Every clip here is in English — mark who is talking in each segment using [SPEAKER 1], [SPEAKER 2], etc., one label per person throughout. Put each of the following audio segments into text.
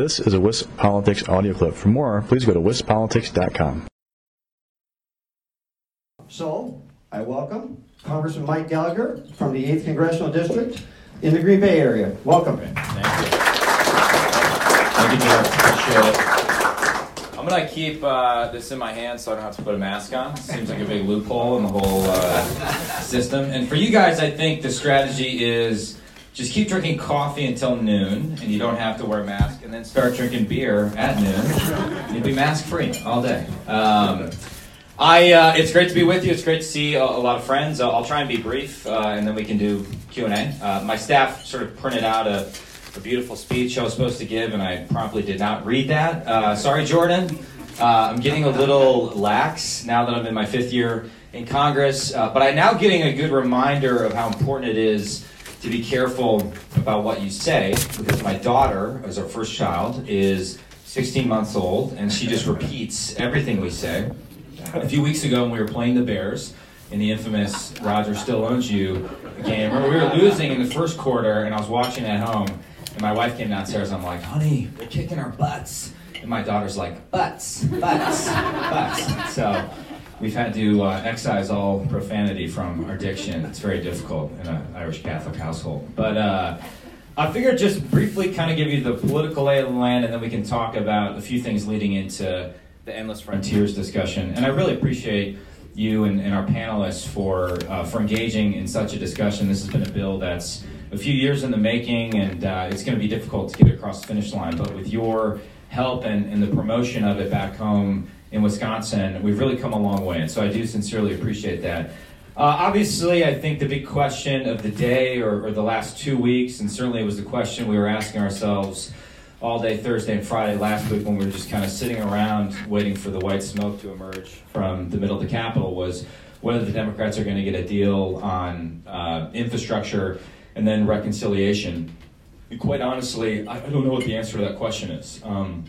[SPEAKER 1] This is a WisPolitics audio clip. For more, please go to wispolitics.com.
[SPEAKER 2] So, I welcome Congressman Mike Gallagher from the 8th Congressional District in the Green Bay area. Welcome.
[SPEAKER 3] Thank you. Thank you, Joe. Appreciate it. I'm gonna keep uh, this in my hand so I don't have to put a mask on. Seems like a big loophole in the whole uh, system. And for you guys, I think the strategy is just keep drinking coffee until noon, and you don't have to wear a mask, and then start drinking beer at noon. You'll be mask free all day. Um, I, uh, it's great to be with you. It's great to see a, a lot of friends. I'll, I'll try and be brief, uh, and then we can do Q and A. Uh, my staff sort of printed out a, a beautiful speech I was supposed to give, and I promptly did not read that. Uh, sorry, Jordan. Uh, I'm getting a little lax now that I'm in my fifth year in Congress, uh, but I'm now getting a good reminder of how important it is to be careful about what you say, because my daughter, as our first child, is 16 months old, and she just repeats everything we say a few weeks ago when we were playing the Bears in the infamous Rodgers Still Owns You game. We were losing in the first quarter, and I was watching at home, and my wife came downstairs. I'm like, honey, we're kicking our butts. And my daughter's like, butts, butts, butts. So we've had to uh, excise all profanity from our diction. It's very difficult in an Irish Catholic household. But uh, I figured just briefly kind of give you the political lay of the land, and then we can talk about a few things leading into the Endless Frontiers discussion. And I really appreciate you and, and our panelists for, uh, for engaging in such a discussion. This has been a bill that's a few years in the making, and uh, it's going to be difficult to get across the finish line. But with your help and, and the promotion of it back home in Wisconsin, we've really come a long way. And so I do sincerely appreciate that. Uh, obviously, I think the big question of the day or, or the last two weeks, and certainly it was the question we were asking ourselves all day Thursday and Friday last week when we were just kind of sitting around waiting for the white smoke to emerge from the middle of the Capitol was whether the Democrats are going to get a deal on uh, infrastructure and then reconciliation. And quite honestly, I, don't know what the answer to that question is. Um,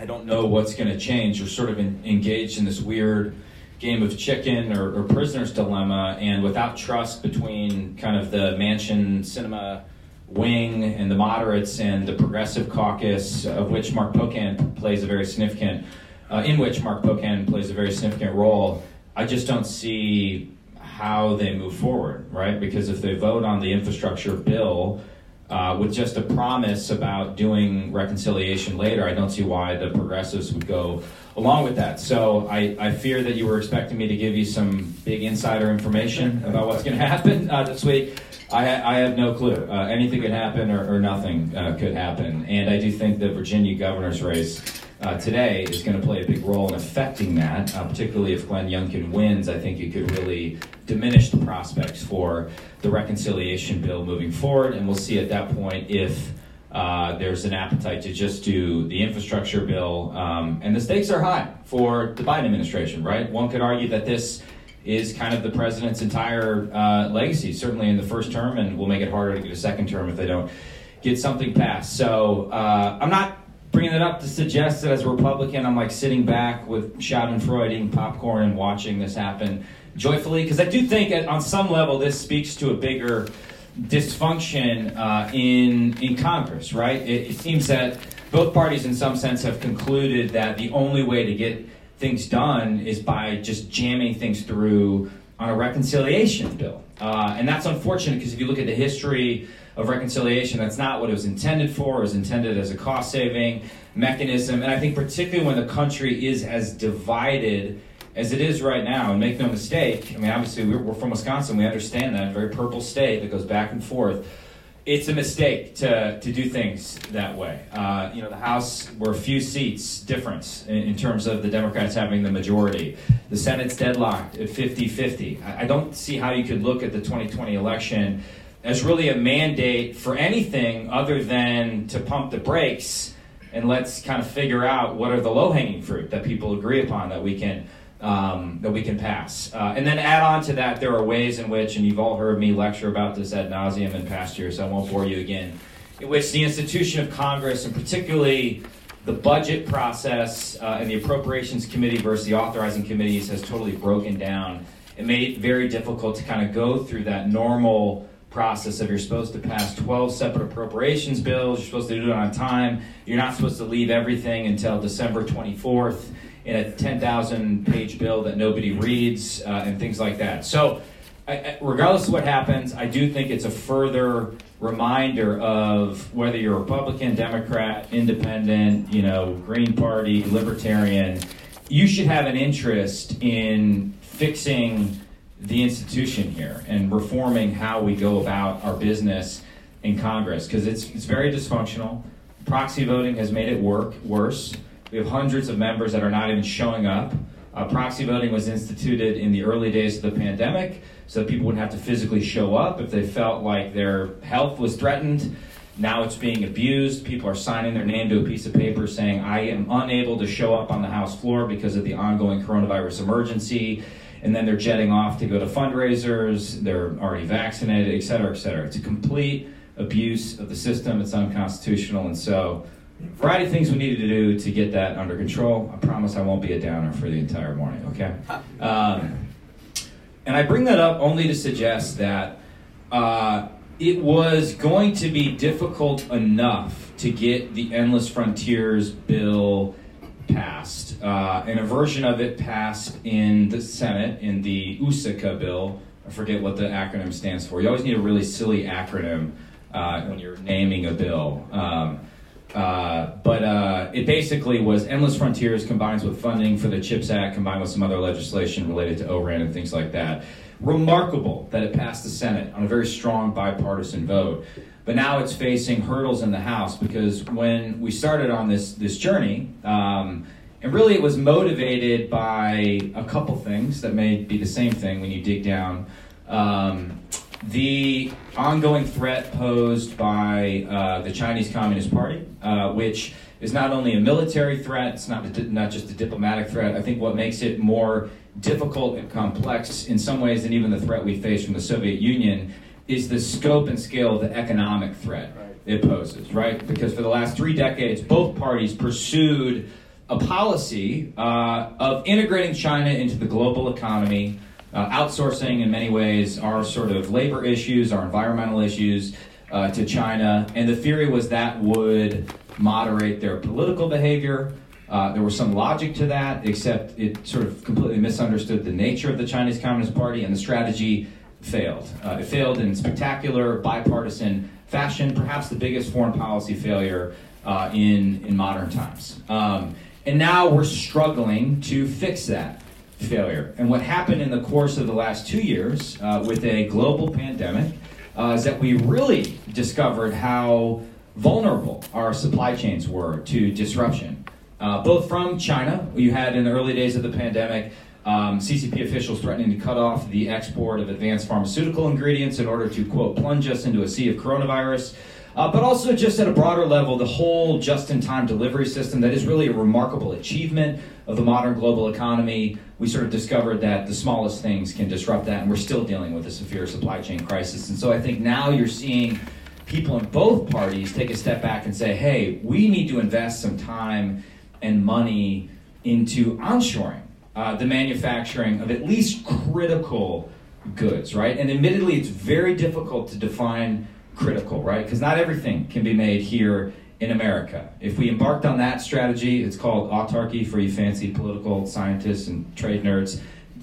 [SPEAKER 3] I don't know what's going to change. We're sort of in, engaged in this weird game of chicken or, or prisoner's dilemma, and without trust between kind of the Manchin Sinema wing and the moderates and the progressive caucus, of which Mark Pocan plays a very significant, uh, in which Mark Pocan plays a very significant role. I just don't see how they move forward, right? Because if they vote on the infrastructure bill uh, with just a promise about doing reconciliation later, I don't see why the progressives would go along with that. So I, I fear that you were expecting me to give you some big insider information about what's going to happen uh, this week. I, I have no clue. Uh, anything could happen or, or nothing uh, could happen. And I do think the Virginia governor's race uh, today is going to play a big role in affecting that, uh, particularly if Glenn Youngkin wins. I think it could really diminish the prospects for the reconciliation bill moving forward. And we'll see at that point if uh, there's an appetite to just do the infrastructure bill. Um, and the stakes are high for the Biden administration, right? One could argue that this is kind of the president's entire uh, legacy, certainly in the first term, and will make it harder to get a second term if they don't get something passed. So uh, I'm not bringing it up to suggest that as a Republican, I'm like sitting back with Schadenfreude, popcorn, and watching this happen joyfully, because I do think at, on some level this speaks to a bigger dysfunction uh, in in Congress. Right? It, it seems that both parties, in some sense, have concluded that the only way to get things done is by just jamming things through on a reconciliation bill. Uh, and that's unfortunate because if you look at the history of reconciliation, that's not what it was intended for. It was intended as a cost saving mechanism. And I think, particularly when the country is as divided as it is right now, and make no mistake, I mean, obviously, we're, we're from Wisconsin, we understand that, very purple state that goes back and forth it's a mistake to, to do things that way. Uh, you know, the House were a few seats difference in, in, terms of the Democrats having the majority. The Senate's deadlocked at 50 50. I, I don't see how you could look at the 2020 election as really a mandate for anything other than to pump the brakes and let's kind of figure out what are the low hanging fruit that people agree upon that we can um, that we can pass. Uh, and then add on to that, there are ways in which, and you've all heard me lecture about this ad nauseum in past years, so I won't bore you again, in which the institution of Congress, and particularly the budget process uh, and the appropriations committee versus the authorizing committees, has totally broken down and made it very difficult to kind of go through that normal process of you're supposed to pass 12 separate appropriations bills, you're supposed to do it on time, you're not supposed to leave everything until December 24th in a 10,000 page bill that nobody reads, uh, and things like that. So, I, regardless of what happens, I do think it's a further reminder of whether you're Republican, Democrat, Independent, you know, Green Party, Libertarian, you should have an interest in fixing the institution here and reforming how we go about our business in Congress because it's, it's very dysfunctional. Proxy voting has made it work worse. We have hundreds of members that are not even showing up. Uh, proxy voting was instituted in the early days of the pandemic so people wouldn't have to physically show up if they felt like their health was threatened. Now it's being abused. People are signing their name to a piece of paper saying, I am unable to show up on the House floor because of the ongoing coronavirus emergency. And then they're jetting off to go to fundraisers, they're already vaccinated, et cetera, et cetera. It's a complete abuse of the system, it's unconstitutional. And so, a variety of things we needed to do to get that under control. I promise I won't be a downer for the entire morning, okay? Um, and I bring that up only to suggest that. Uh, it was going to be difficult enough to get the Endless Frontiers bill passed. Uh, and a version of it passed in the Senate in the USICA bill. I forget what the acronym stands for. You always need a really silly acronym uh, when you're naming a bill. Um, uh, but uh, it basically was Endless Frontiers combines with funding for the CHIPS Act, combined with some other legislation related to ORAN and things like that remarkable that it passed the Senate on a very strong bipartisan vote. But now it's facing hurdles in the House because when we started on this this journey, um, and really it was motivated by a couple things that may be the same thing when you dig down. Um, the ongoing threat posed by uh, the Chinese Communist Party, uh, which is not only a military threat, it's not, not just a diplomatic threat. I think what makes it more difficult and complex in some ways than even the threat we face from the Soviet Union is the scope and scale of the economic threat right. it poses, right? Because for the last three decades, both parties pursued a policy uh, of integrating China into the global economy, uh, outsourcing in many ways our sort of labor issues, our environmental issues uh, to China. And the theory was that would moderate their political behavior, uh, there was some logic to that, except it sort of completely misunderstood the nature of the Chinese Communist Party, and the strategy failed. Uh, it failed in spectacular, bipartisan fashion, perhaps the biggest foreign policy failure uh, in, in modern times. Um, and now we're struggling to fix that failure. And what happened in the course of the last two years uh, with a global pandemic uh, is that we really discovered how vulnerable our supply chains were to disruption uh, both from China. You had in the early days of the pandemic um, CCP officials threatening to cut off the export of advanced pharmaceutical ingredients in order to, quote, plunge us into a sea of coronavirus. Uh, but also, just at a broader level, the whole just in time delivery system that is really a remarkable achievement of the modern global economy. We sort of discovered that the smallest things can disrupt that, and we're still dealing with a severe supply chain crisis. And so I think now you're seeing people in both parties take a step back and say, hey, we need to invest some time and money into onshoring uh, the manufacturing of at least critical goods, right? And admittedly, it's very difficult to define critical, right? Because not everything can be made here in America. If we embarked on that strategy, it's called autarky for you fancy political scientists and trade nerds.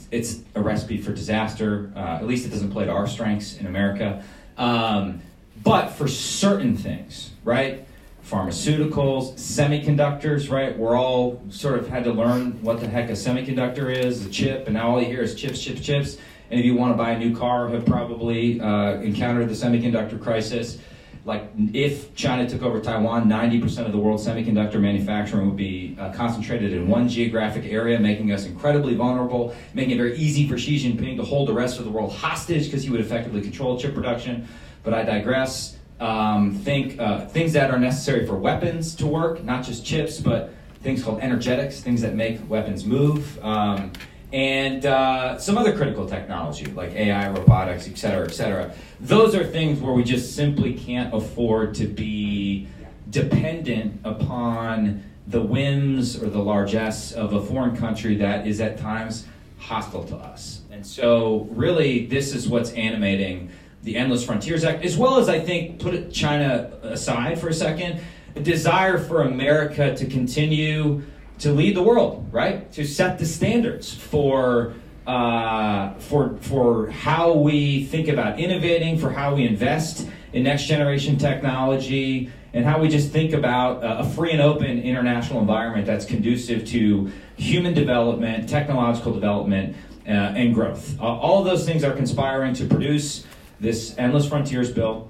[SPEAKER 3] It's a recipe for disaster. Uh, at least it doesn't play to our strengths in America. Um, but for certain things, right? Pharmaceuticals, semiconductors, right? We're all sort of had to learn what the heck a semiconductor is, a chip, and now all you hear is chips, chips, chips. And if you want to buy a new car, have probably uh, encountered the semiconductor crisis. Like, if China took over Taiwan, 90% of the world's semiconductor manufacturing would be uh, concentrated in one geographic area, making us incredibly vulnerable, making it very easy for Xi Jinping to hold the rest of the world hostage because he would effectively control chip production. But I digress. Um, think uh, things that are necessary for weapons to work, not just chips, but things called energetics, things that make weapons move, um, and uh, some other critical technology like AI, robotics, et cetera, et cetera. Those are things where we just simply can't afford to be dependent upon the whims or the largesse of a foreign country that is at times hostile to us. And so, really, this is what's animating the Endless Frontiers Act, as well as I think put China aside for a second, a desire for America to continue to lead the world, right? To set the standards for uh, for for how we think about innovating, for how we invest in next generation technology, and how we just think about a free and open international environment that's conducive to human development, technological development, uh, and growth. Uh, all of those things are conspiring to produce this endless frontiers bill,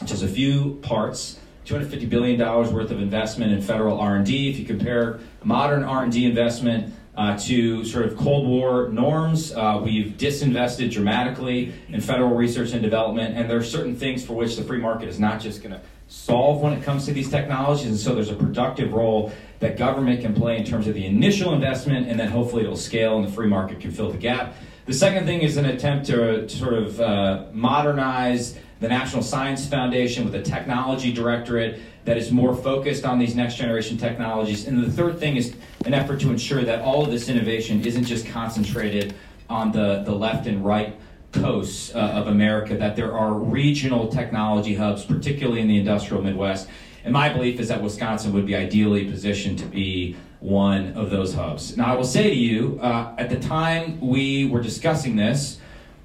[SPEAKER 3] which has a few parts. $250 billion worth of investment in federal R&D. If you compare modern R&D investment uh, to sort of Cold War norms. Uh, we've disinvested dramatically in federal research and development, and there are certain things for which the free market is not just going to solve when it comes to these technologies, and so there's a productive role that government can play in terms of the initial investment, and then hopefully it'll scale and the free market can fill the gap. The second thing is an attempt to, to sort of uh, modernize the National Science Foundation with a technology directorate that is more focused on these next generation technologies. And the third thing is an effort to ensure that all of this innovation isn't just concentrated on the, the left and right coasts uh, of America, that there are regional technology hubs, particularly in the industrial Midwest. And my belief is that Wisconsin would be ideally positioned to be one of those hubs. Now, I will say to you, uh, at the time we were discussing this,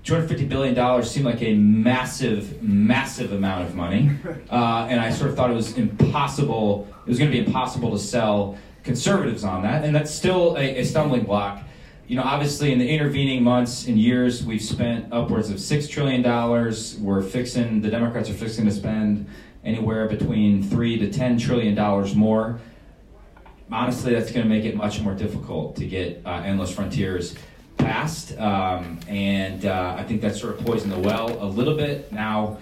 [SPEAKER 3] $250 billion seemed like a massive, massive amount of money. Uh, and I sort of thought it was impossible, it was going to be impossible to sell conservatives on that. And that's still a, a, stumbling block. You know, obviously, in the intervening months and years, we've spent upwards of $6 trillion. We're fixing, the Democrats are fixing to spend anywhere between 3 to $10 trillion more. Honestly, that's going to make it much more difficult to get uh, Endless Frontiers passed, um, and uh, I think that sort of poisoned the well a little bit. Now,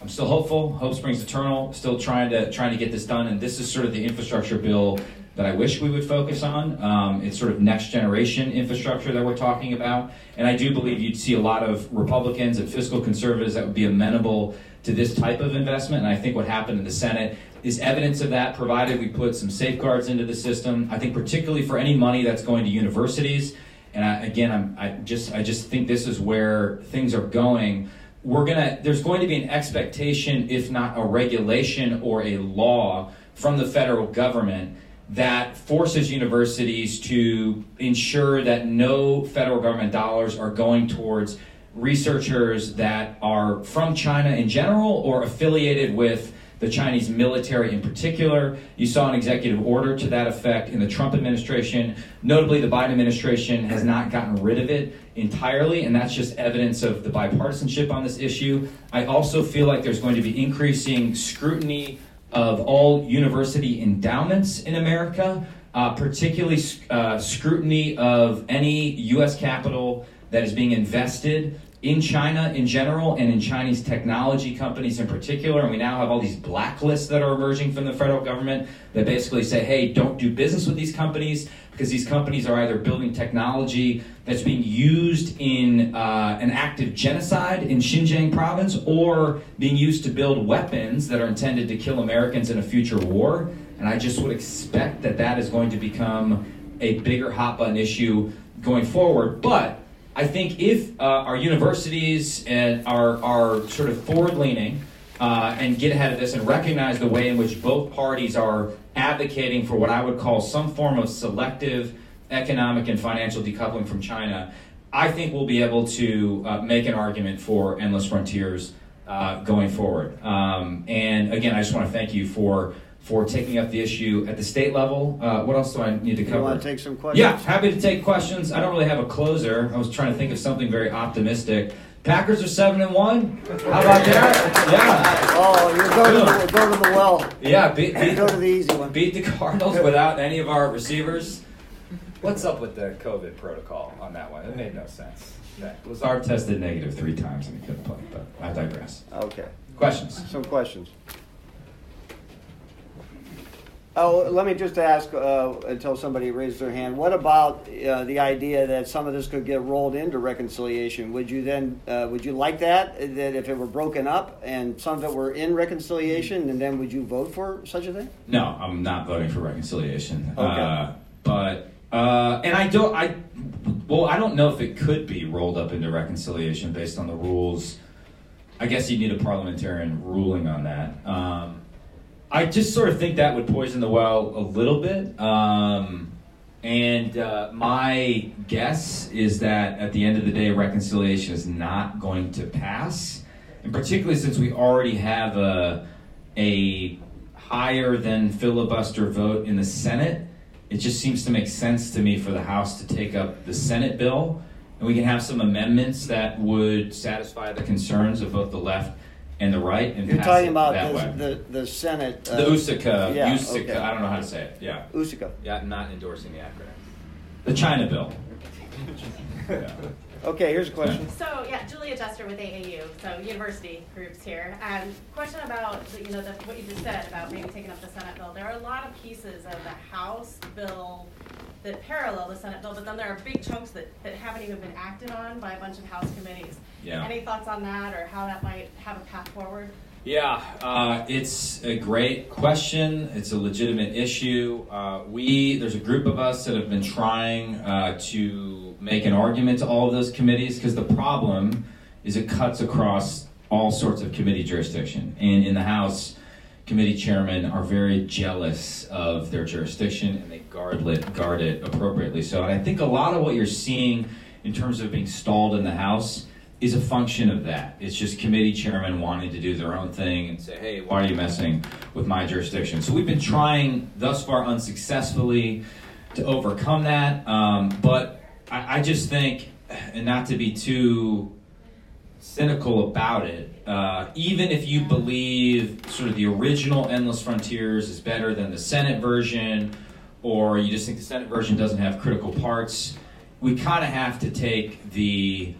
[SPEAKER 3] I'm still hopeful. Hope springs eternal. Still trying to trying to get this done, and this is sort of the infrastructure bill that I wish we would focus on. Um, it's sort of next generation infrastructure that we're talking about, and I do believe you'd see a lot of Republicans and fiscal conservatives that would be amenable to this type of investment. And I think what happened in the Senate is evidence of that, provided we put some safeguards into the system. I think particularly for any money that's going to universities and I, again, I'm, I just I just think this is where things are going. We're gonna there's going to be an expectation, if not a regulation or a law from the federal government that forces universities to ensure that no federal government dollars are going towards researchers that are from China in general or affiliated with the Chinese military in particular. You saw an executive order to that effect in the Trump administration. Notably, the Biden administration has not gotten rid of it entirely, and that's just evidence of the bipartisanship on this issue. I also feel like there's going to be increasing scrutiny of all university endowments in America, uh, particularly uh, scrutiny of any U.S. capital that is being invested in China in general and in Chinese technology companies in particular. And we now have all these blacklists that are emerging from the federal government that basically say, hey, don't do business with these companies because these companies are either building technology that's being used in uh, an active genocide in Xinjiang province or being used to build weapons that are intended to kill Americans in a future war. And I just would expect that that is going to become a bigger hot button issue going forward. But I think if uh, our universities and are, are sort of forward leaning uh, and get ahead of this and recognize the way in which both parties are advocating for what I would call some form of selective economic and financial decoupling from China, I think we'll be able to uh, make an argument for endless frontiers uh, going forward. Um, and again, I just want to thank you for for taking up the issue at the state level. Uh, what else do I need to cover?
[SPEAKER 2] You want to take some questions?
[SPEAKER 3] Yeah, happy to take questions. I don't really have a closer. I was trying to think of something very optimistic. Packers are seven and one. How about that?
[SPEAKER 2] Yeah. Oh, you're going to go to the well.
[SPEAKER 3] Yeah, beat, beat,
[SPEAKER 2] go to the easy one.
[SPEAKER 3] Beat the Cardinals without any of our receivers. What's up with the COVID protocol on that one? It made no sense. Lazard tested negative three times and he couldn't play, but I digress.
[SPEAKER 2] Okay.
[SPEAKER 3] Questions?
[SPEAKER 2] Some questions. Oh, let me just ask uh, until somebody raises their hand. What about uh, the idea that some of this could get rolled into reconciliation? Would you then uh, would you like that that if it were broken up and some of it were in reconciliation, and then would you vote for such a thing?
[SPEAKER 3] No, I'm not voting for reconciliation.
[SPEAKER 2] Okay.
[SPEAKER 3] Uh, but uh, and I don't I well I don't know if it could be rolled up into reconciliation based on the rules I guess you need a parliamentarian ruling on that. Um, I just sort of think that would poison the well a little bit. Um, and uh, my guess is that at the end of the day, reconciliation is not going to pass. And particularly since we already have a, a higher than filibuster vote in the Senate, it just seems to make sense to me for the House to take up the Senate bill. And we can have some amendments that would satisfy the concerns of both the left and the right and
[SPEAKER 2] You're
[SPEAKER 3] pass
[SPEAKER 2] talking
[SPEAKER 3] it
[SPEAKER 2] about
[SPEAKER 3] that
[SPEAKER 2] the,
[SPEAKER 3] way.
[SPEAKER 2] the, the Senate. uh,
[SPEAKER 3] The USICA,
[SPEAKER 2] yeah,
[SPEAKER 3] USICA,
[SPEAKER 2] okay.
[SPEAKER 3] I don't know how to say it. Yeah,
[SPEAKER 2] Usica.
[SPEAKER 3] yeah, I'm not endorsing the acronym. The China bill. Yeah.
[SPEAKER 2] Okay, here's a question.
[SPEAKER 4] So, yeah, Julia Jester with AAU, so university groups here. Um, question about, you know, the, what you just said about maybe taking up the Senate bill. There are a lot of pieces of the House bill that parallel the Senate bill, but then there are big chunks that, that haven't even been acted on by a bunch of House committees.
[SPEAKER 3] Yeah.
[SPEAKER 4] Any thoughts on that or how that might have a path forward?
[SPEAKER 3] Yeah, uh, it's a great question. It's a legitimate issue. Uh, we there's a group of us that have been trying uh, to make an argument to all of those committees because the problem is it cuts across all sorts of committee jurisdiction. And in the House, committee chairmen are very jealous of their jurisdiction and they guard it, guard it appropriately. So, and I think a lot of what you're seeing in terms of being stalled in the House is a function of that. It's just committee chairmen wanting to do their own thing and say, hey, why are you messing with my jurisdiction? So we've been trying thus far unsuccessfully to overcome that. Um, but I, I just think, and not to be too cynical about it. Uh, even if you believe sort of the original Endless Frontiers is better than the Senate version, or you just think the Senate version doesn't have critical parts, we kind of have to take the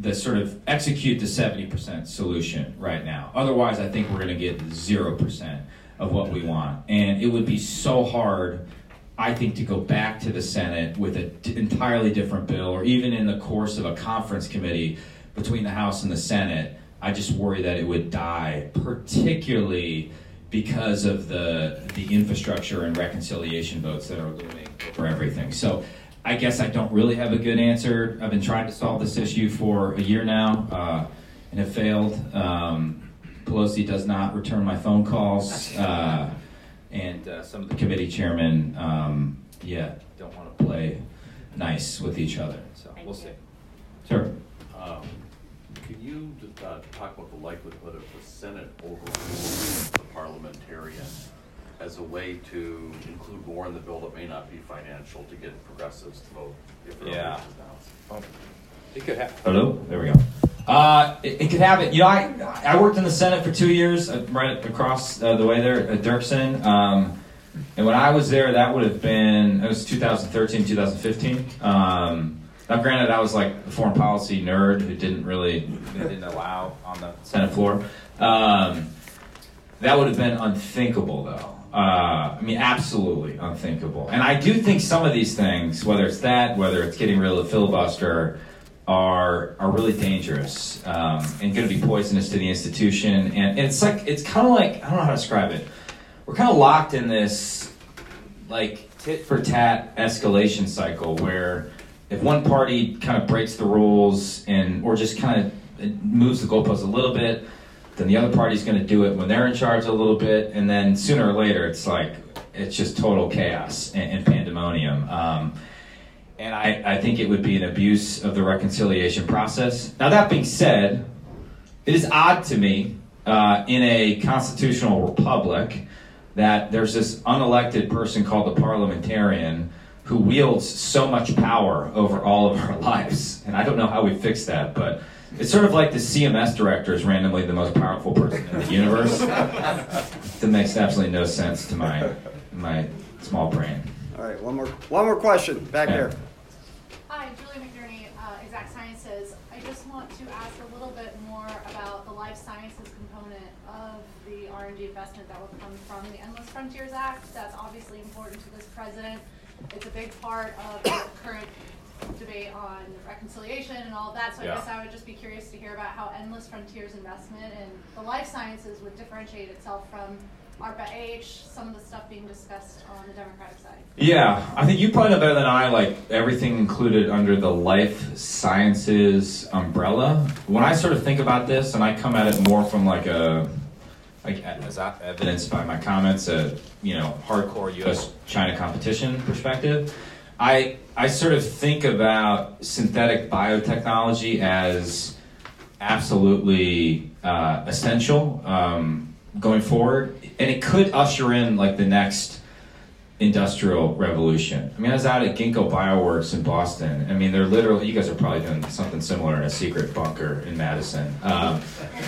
[SPEAKER 3] the sort of execute the 70% solution right now. Otherwise, I think we're going to get 0% of what we want. And it would be so hard, I think, to go back to the Senate with an entirely different bill, or even in the course of a conference committee between the House and the Senate. I just worry that it would die, particularly because of the the infrastructure and reconciliation votes that are looming for everything. So I guess I don't really have a good answer. I've been trying to solve this issue for a year now uh, and have failed. Um, Pelosi does not return my phone calls, uh, and uh, some of the committee chairmen, um, yeah, don't want to play nice with each other. So
[SPEAKER 4] Thank
[SPEAKER 3] we'll
[SPEAKER 4] you.
[SPEAKER 3] see. Sure.
[SPEAKER 5] Um, Can you uh, talk about the likelihood of the Senate overruling the parliamentarian as a way to include more in the bill that may not be financial to get progressives to vote if it
[SPEAKER 6] Yeah.
[SPEAKER 5] down?
[SPEAKER 6] It could happen.
[SPEAKER 3] Hello. There we go. Uh, it, it could happen. You know, I I worked in the Senate for two years, uh, right across uh, the way there at Dirksen. Um, and when I was there, that would have been it was 2013, 2015. Um, now, granted, I was like a foreign policy nerd who didn't really they didn't allow on the Senate floor. Um, that would have been unthinkable, though. Uh, I mean, absolutely unthinkable. And I do think some of these things, whether it's that, whether it's getting rid of the filibuster, are are really dangerous um, and going to be poisonous to the institution. And, and it's like it's kind of like I don't know how to describe it. We're kind of locked in this like tit for tat escalation cycle where if one party kind of breaks the rules and or just kind of moves the goalpost a little bit, then the other party's going to do it when they're in charge a little bit, and then sooner or later it's like it's just total chaos and, and pandemonium. Um, and I, I think it would be an abuse of the reconciliation process. Now that being said, it is odd to me uh, in a constitutional republic that there's this unelected person called the parliamentarian who wields so much power over all of our lives. And I don't know how we fix that, but it's sort of like the CMS director is randomly the most powerful person in the universe. that makes absolutely no sense to my my small brain.
[SPEAKER 2] All right, one more, one more question, back
[SPEAKER 3] Yeah.
[SPEAKER 2] there.
[SPEAKER 7] Hi, Julie McNerney, uh, Exact Sciences. I just want to ask a little bit more about the life sciences component of the R&D investment that will come from the Endless Frontiers Act. That's obviously important to this president. It's a big part of the current debate on reconciliation and all of that. So I
[SPEAKER 6] Yeah.
[SPEAKER 7] guess I would just be curious to hear about how Endless Frontiers investment in the life sciences would differentiate itself from ARPA H, some of the stuff being discussed on the Democratic side?
[SPEAKER 3] Yeah, I think you probably know better than I, like everything included under the life sciences umbrella. When I sort of think about this, and I come at it more from like a, like as evidenced by my comments, a you know hardcore U.S.-China competition perspective, I I sort of think about synthetic biotechnology as absolutely uh, essential um, going forward, and it could usher in like the next industrial revolution. I mean, I was out at Ginkgo Bioworks in Boston. I mean, they're literally, you guys are probably doing something similar in a secret bunker in Madison. Um,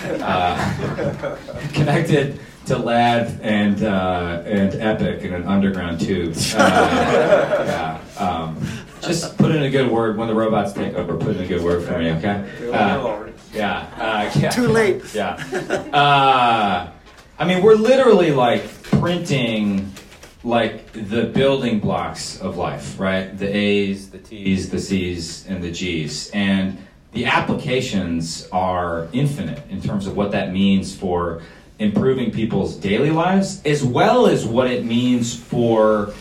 [SPEAKER 3] uh, connected to LAD and, uh, and EPIC in an underground tube. Uh, yeah, just put in a good word when the robots take over. Put in a good word for me, okay? Uh, yeah, uh, yeah.
[SPEAKER 2] Too late.
[SPEAKER 3] Yeah. Uh, I mean, we're literally like printing like the building blocks of life, right? The A's, the T's, the C's, and the G's. And the applications are infinite in terms of what that means for improving people's daily lives, as well as what it means for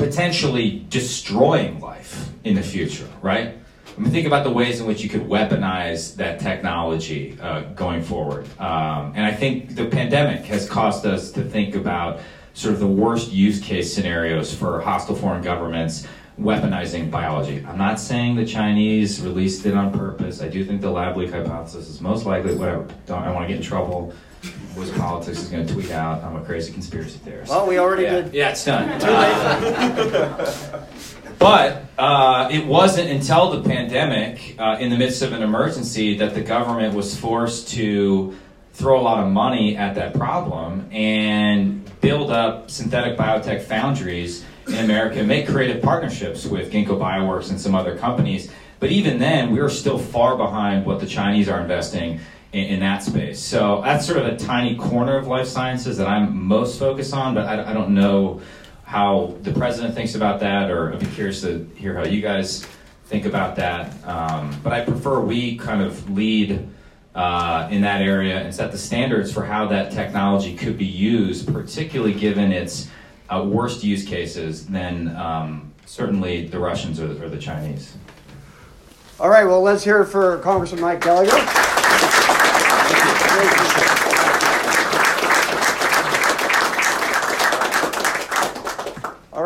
[SPEAKER 3] potentially destroying life in the future, right? I mean, think about the ways in which you could weaponize that technology uh, going forward. Um, and I think the pandemic has caused us to think about sort of the worst use case scenarios for hostile foreign governments weaponizing biology. I'm not saying the Chinese released it on purpose. I do think the lab leak hypothesis is most likely, whatever, don't, I want to get in trouble. WisPolitics is going to tweet out, I'm a crazy conspiracy theorist.
[SPEAKER 2] Well, we already
[SPEAKER 3] yeah.
[SPEAKER 2] did.
[SPEAKER 3] Yeah, it's done. Uh, but uh, it wasn't until the pandemic, uh, in the midst of an emergency, that the government was forced to throw a lot of money at that problem and build up synthetic biotech foundries in America and make creative partnerships with Ginkgo Bioworks and some other companies. But even then, we are still far behind what the Chinese are investing in, in, that space. So that's sort of a tiny corner of life sciences that I'm most focused on, but I, I don't know how the president thinks about that, or I'd be curious to hear how you guys think about that. Um, but I prefer we kind of lead uh, in that area and set the standards for how that technology could be used, particularly given its uh, worst use cases than um, certainly the Russians or, or the Chinese.
[SPEAKER 2] All right, well, let's hear it for Congressman Mike Gallagher.